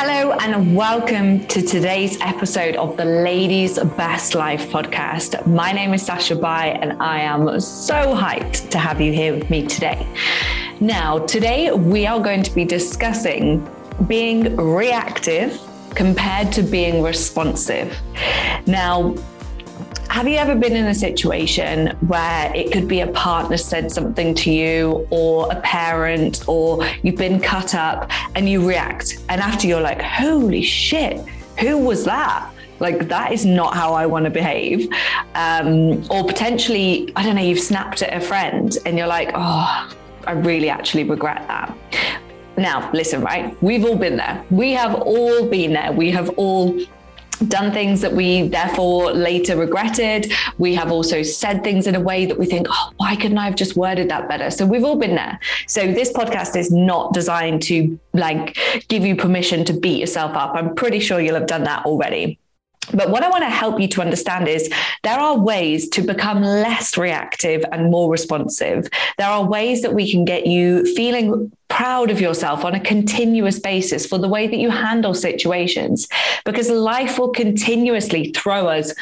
Hello, and welcome to today's episode of the Ladies Best Life podcast. My name is Sasha Bai, and I am so hyped to have you here with me today. Now, today we are going to be discussing being reactive compared to being responsive. Now, have you ever been in a situation where it could be a partner said something to you, or a parent, or you've been cut up and you react? And after you're like, holy shit, who was that? Like, that is not how I want to behave. Um, or potentially, I don't know, you've snapped at a friend and you're like, oh, I really actually regret that. Now, listen, right? We've all been there. We have all been there. We have all done things that we therefore later regretted. We have also said things in a way that we think, oh, why couldn't I have just worded that better? So we've all been there. So this podcast is not designed to like give you permission to beat yourself up. I'm pretty sure you'll have done that already. But what I want to help you to understand is there are ways to become less reactive and more responsive. There are ways that we can get you feeling proud of yourself on a continuous basis for the way that you handle situations, because life will continuously throw us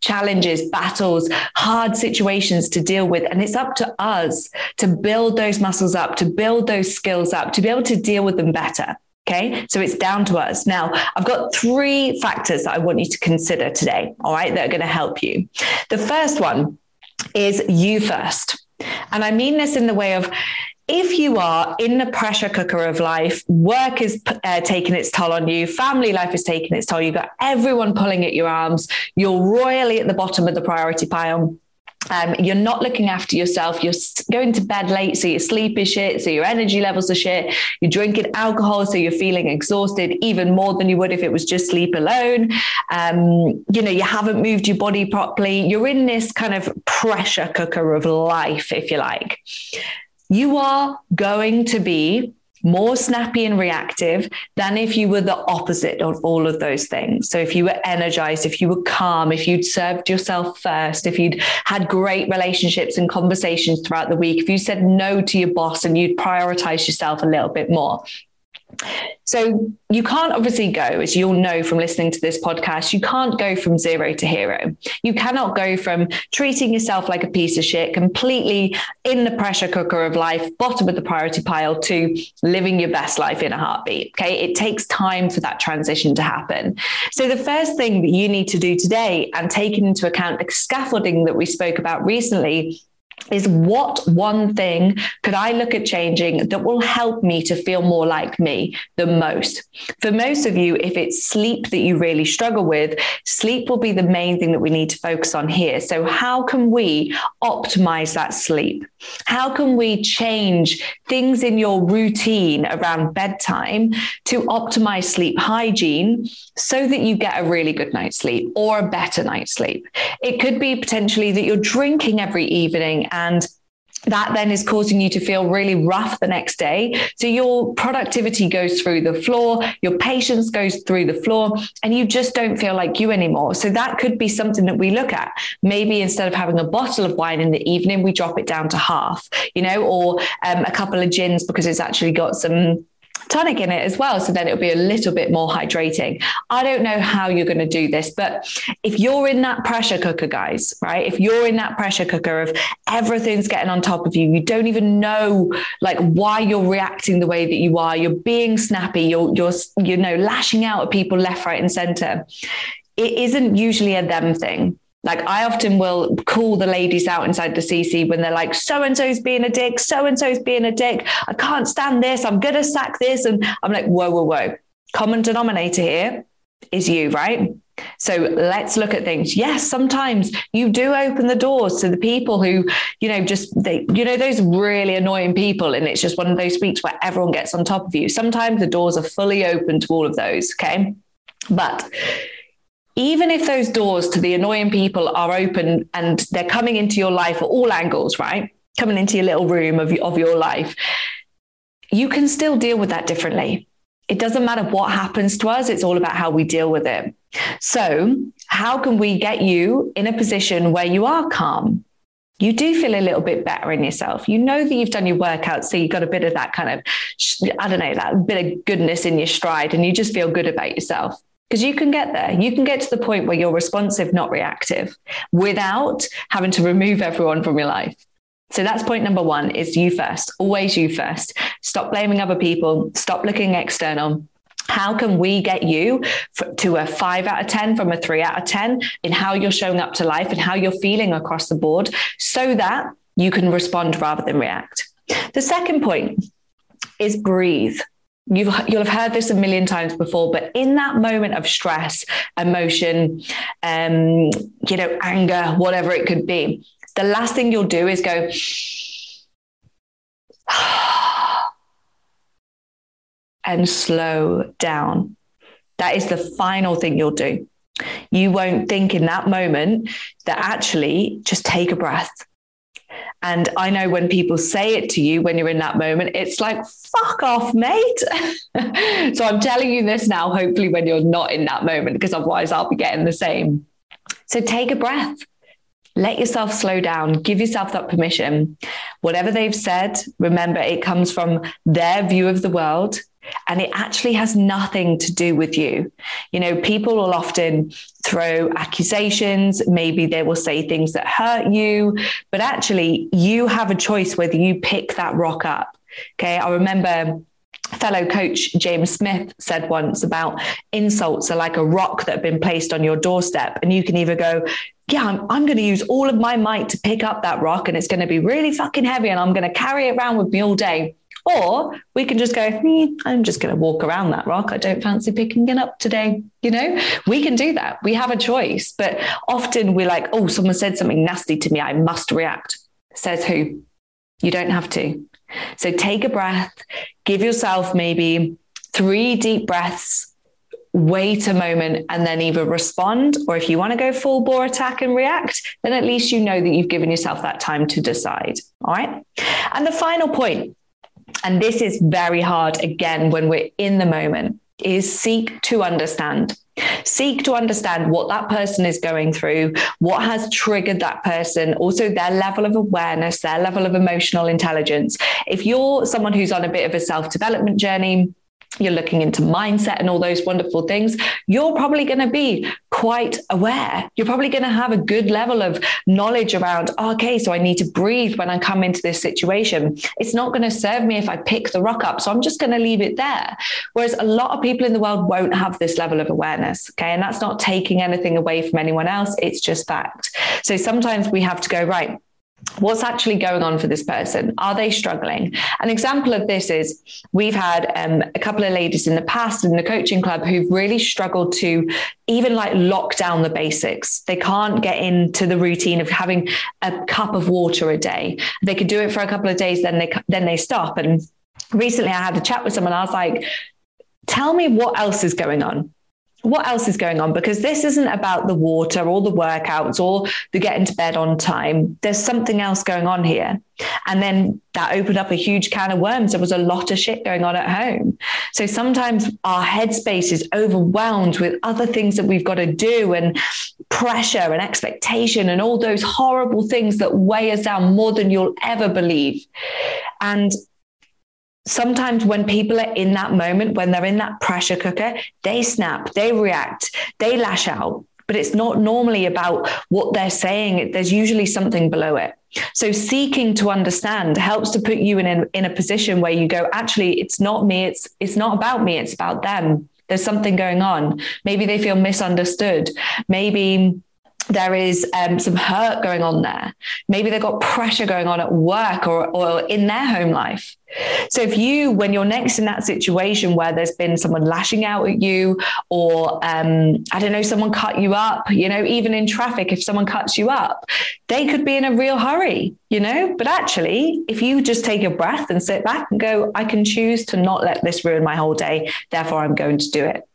challenges, battles, hard situations to deal with. And it's up to us to build those muscles up, to build those skills up, to be able to deal with them better. Okay, so it's down to us. Now, I've got three factors that I want you to consider today, all right, that are going to help you. The first one is you first. And I mean this in the way of if you are in the pressure cooker of life, work is uh, taking its toll on you, family life is taking its toll, you've got everyone pulling at your arms, you're royally at the bottom of the priority pile um, you're not looking after yourself. You're going to bed late, so your sleep is shit, so your energy levels are shit. You're drinking alcohol, so you're feeling exhausted even more than you would if it was just sleep alone. Um, you know, you haven't moved your body properly. You're in this kind of pressure cooker of life, if you like. You are going to be more snappy and reactive than if you were the opposite of all of those things. So if you were energized, if you were calm, if you'd served yourself first, if you'd had great relationships and conversations throughout the week, if you said no to your boss and you'd prioritize yourself a little bit more, so you can't obviously go, as you'll know from listening to this podcast, you can't go from zero to hero. You cannot go from treating yourself like a piece of shit, completely in the pressure cooker of life, bottom of the priority pile, to living your best life in a heartbeat. Okay. It takes time for that transition to happen. So the first thing that you need to do today and taking into account the scaffolding that we spoke about recently is what one thing could I look at changing that will help me to feel more like me the most? For most of you, if it's sleep that you really struggle with, sleep will be the main thing that we need to focus on here. So, how can we optimize that sleep? How can we change things in your routine around bedtime to optimize sleep hygiene so that you get a really good night's sleep or a better night's sleep? It could be potentially that you're drinking every evening and that then is causing you to feel really rough the next day. So your productivity goes through the floor, your patience goes through the floor, and you just don't feel like you anymore. So that could be something that we look at. Maybe instead of having a bottle of wine in the evening, we drop it down to half, you know, or um, a couple of gins because it's actually got some tonic in it as well. So then it'll be a little bit more hydrating. I don't know how you're going to do this, but if you're in that pressure cooker, guys, right? If you're in that pressure cooker of everything's getting on top of you, you don't even know like why you're reacting the way that you are. You're being snappy. You're, you're, you know, lashing out at people left, right, and center. It isn't usually a them thing like I often will call the ladies out inside the CC when they're like, so and so's being a dick, so and so's being a dick. I can't stand this. I'm to sack this. And I'm like, whoa, whoa, whoa. Common denominator here is you, right? So let's look at things. Yes, sometimes you do open the doors to the people who, you know, just they, you know, those really annoying people. And it's just one of those weeks where everyone gets on top of you. Sometimes the doors are fully open to all of those. Okay. But even if those doors to the annoying people are open and they're coming into your life at all angles, right? Coming into your little room of, of your life, you can still deal with that differently. It doesn't matter what happens to us, it's all about how we deal with it. So, how can we get you in a position where you are calm? you do feel a little bit better in yourself. You know that you've done your workout, so you've got a bit of that kind of, I don't know, that bit of goodness in your stride, and you just feel good about yourself. Because you can get there. You can get to the point where you're responsive, not reactive, without having to remove everyone from your life. So that's point number one is you first, always you first. Stop blaming other people, stop looking external. How can we get you to a five out of 10 from a three out of 10 in how you're showing up to life and how you're feeling across the board so that you can respond rather than react? The second point is breathe. You've, you'll have heard this a million times before, but in that moment of stress, emotion, um, you know, anger, whatever it could be, the last thing you'll do is go, and slow down. That is the final thing you'll do. You won't think in that moment that actually just take a breath. And I know when people say it to you when you're in that moment, it's like, fuck off, mate. so I'm telling you this now, hopefully, when you're not in that moment, because otherwise I'll be getting the same. So take a breath. Let yourself slow down, give yourself that permission. Whatever they've said, remember it comes from their view of the world and it actually has nothing to do with you. You know, people will often throw accusations, maybe they will say things that hurt you, but actually, you have a choice whether you pick that rock up. Okay. I remember fellow coach James Smith said once about insults are like a rock that have been placed on your doorstep. And you can either go, yeah, I'm, I'm going to use all of my might to pick up that rock and it's going to be really fucking heavy and I'm going to carry it around with me all day. Or we can just go, hmm, I'm just going to walk around that rock. I don't fancy picking it up today. You know, we can do that. We have a choice. But often we're like, oh, someone said something nasty to me. I must react. Says who? You don't have to. So take a breath, give yourself maybe three deep breaths, wait a moment, and then either respond, or if you want to go full bore attack and react, then at least you know that you've given yourself that time to decide. All right. And the final point and this is very hard again when we're in the moment, is seek to understand. Seek to understand what that person is going through, what has triggered that person, also their level of awareness, their level of emotional intelligence. If you're someone who's on a bit of a self development journey, you're looking into mindset and all those wonderful things, you're probably going to be quite aware. You're probably going to have a good level of knowledge around, oh, okay, so I need to breathe when I come into this situation. It's not going to serve me if I pick the rock up. So I'm just going to leave it there. Whereas a lot of people in the world won't have this level of awareness. Okay. And that's not taking anything away from anyone else. It's just fact. So sometimes we have to go, right, what's actually going on for this person? Are they struggling? An example of this is we've had um, a couple of ladies in the past in the coaching club who've really struggled to even like lock down the basics. They can't get into the routine of having a cup of water a day. They could do it for a couple of days then they then they stop. And recently i had a chat with someone. I was like tell me what else is going on what else is going on? Because this isn't about the water or the workouts or the getting to bed on time. There's something else going on here. And then that opened up a huge can of worms. There was a lot of shit going on at home. So sometimes our headspace is overwhelmed with other things that we've got to do and pressure and expectation and all those horrible things that weigh us down more than you'll ever believe. And sometimes when people are in that moment, when they're in that pressure cooker, they snap, they react, they lash out. But it's not normally about what they're saying. There's usually something below it. So seeking to understand helps to put you in a, in a position where you go, actually, it's not me. It's it's not about me. It's about them. There's something going on. Maybe they feel misunderstood. Maybe there is um, some hurt going on there. Maybe they've got pressure going on at work or, or in their home life. So if you, when you're next in that situation where there's been someone lashing out at you, or um, I don't know, someone cut you up, you know, even in traffic, if someone cuts you up, they could be in a real hurry, you know. But actually, if you just take a breath and sit back and go, I can choose to not let this ruin my whole day, therefore I'm going to do it.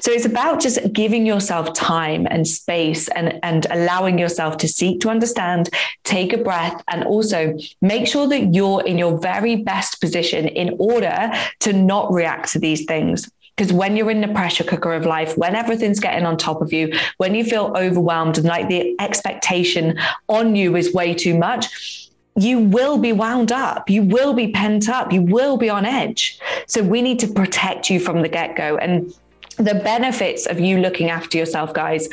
So it's about just giving yourself time and space and, and allowing yourself to seek to understand, take a breath, and also make sure that you're in your very best position in order to not react to these things. Because when you're in the pressure cooker of life, when everything's getting on top of you, when you feel overwhelmed and like the expectation on you is way too much, you will be wound up. You will be pent up. You will be on edge. So we need to protect you from the get go. And the benefits of you looking after yourself, guys,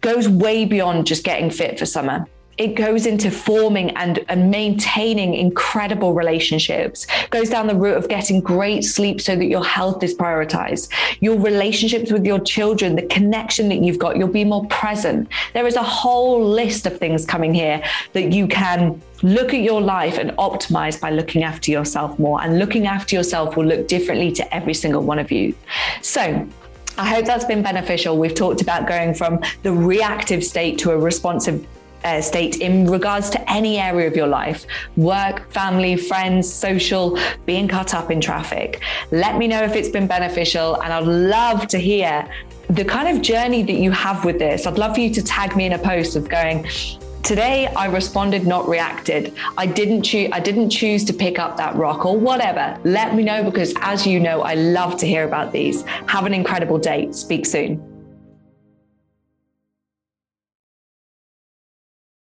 goes way beyond just getting fit for summer it goes into forming and, and maintaining incredible relationships, goes down the route of getting great sleep so that your health is prioritized, your relationships with your children, the connection that you've got, you'll be more present. There is a whole list of things coming here that you can look at your life and optimize by looking after yourself more. And looking after yourself will look differently to every single one of you. So, I hope that's been beneficial. We've talked about going from the reactive state to a responsive uh, state in regards to any area of your life work, family, friends, social, being caught up in traffic. Let me know if it's been beneficial, and I'd love to hear the kind of journey that you have with this. I'd love for you to tag me in a post of going, Today I responded, not reacted. I didn't choose I didn't choose to pick up that rock or whatever. Let me know because as you know, I love to hear about these. Have an incredible day. Speak soon.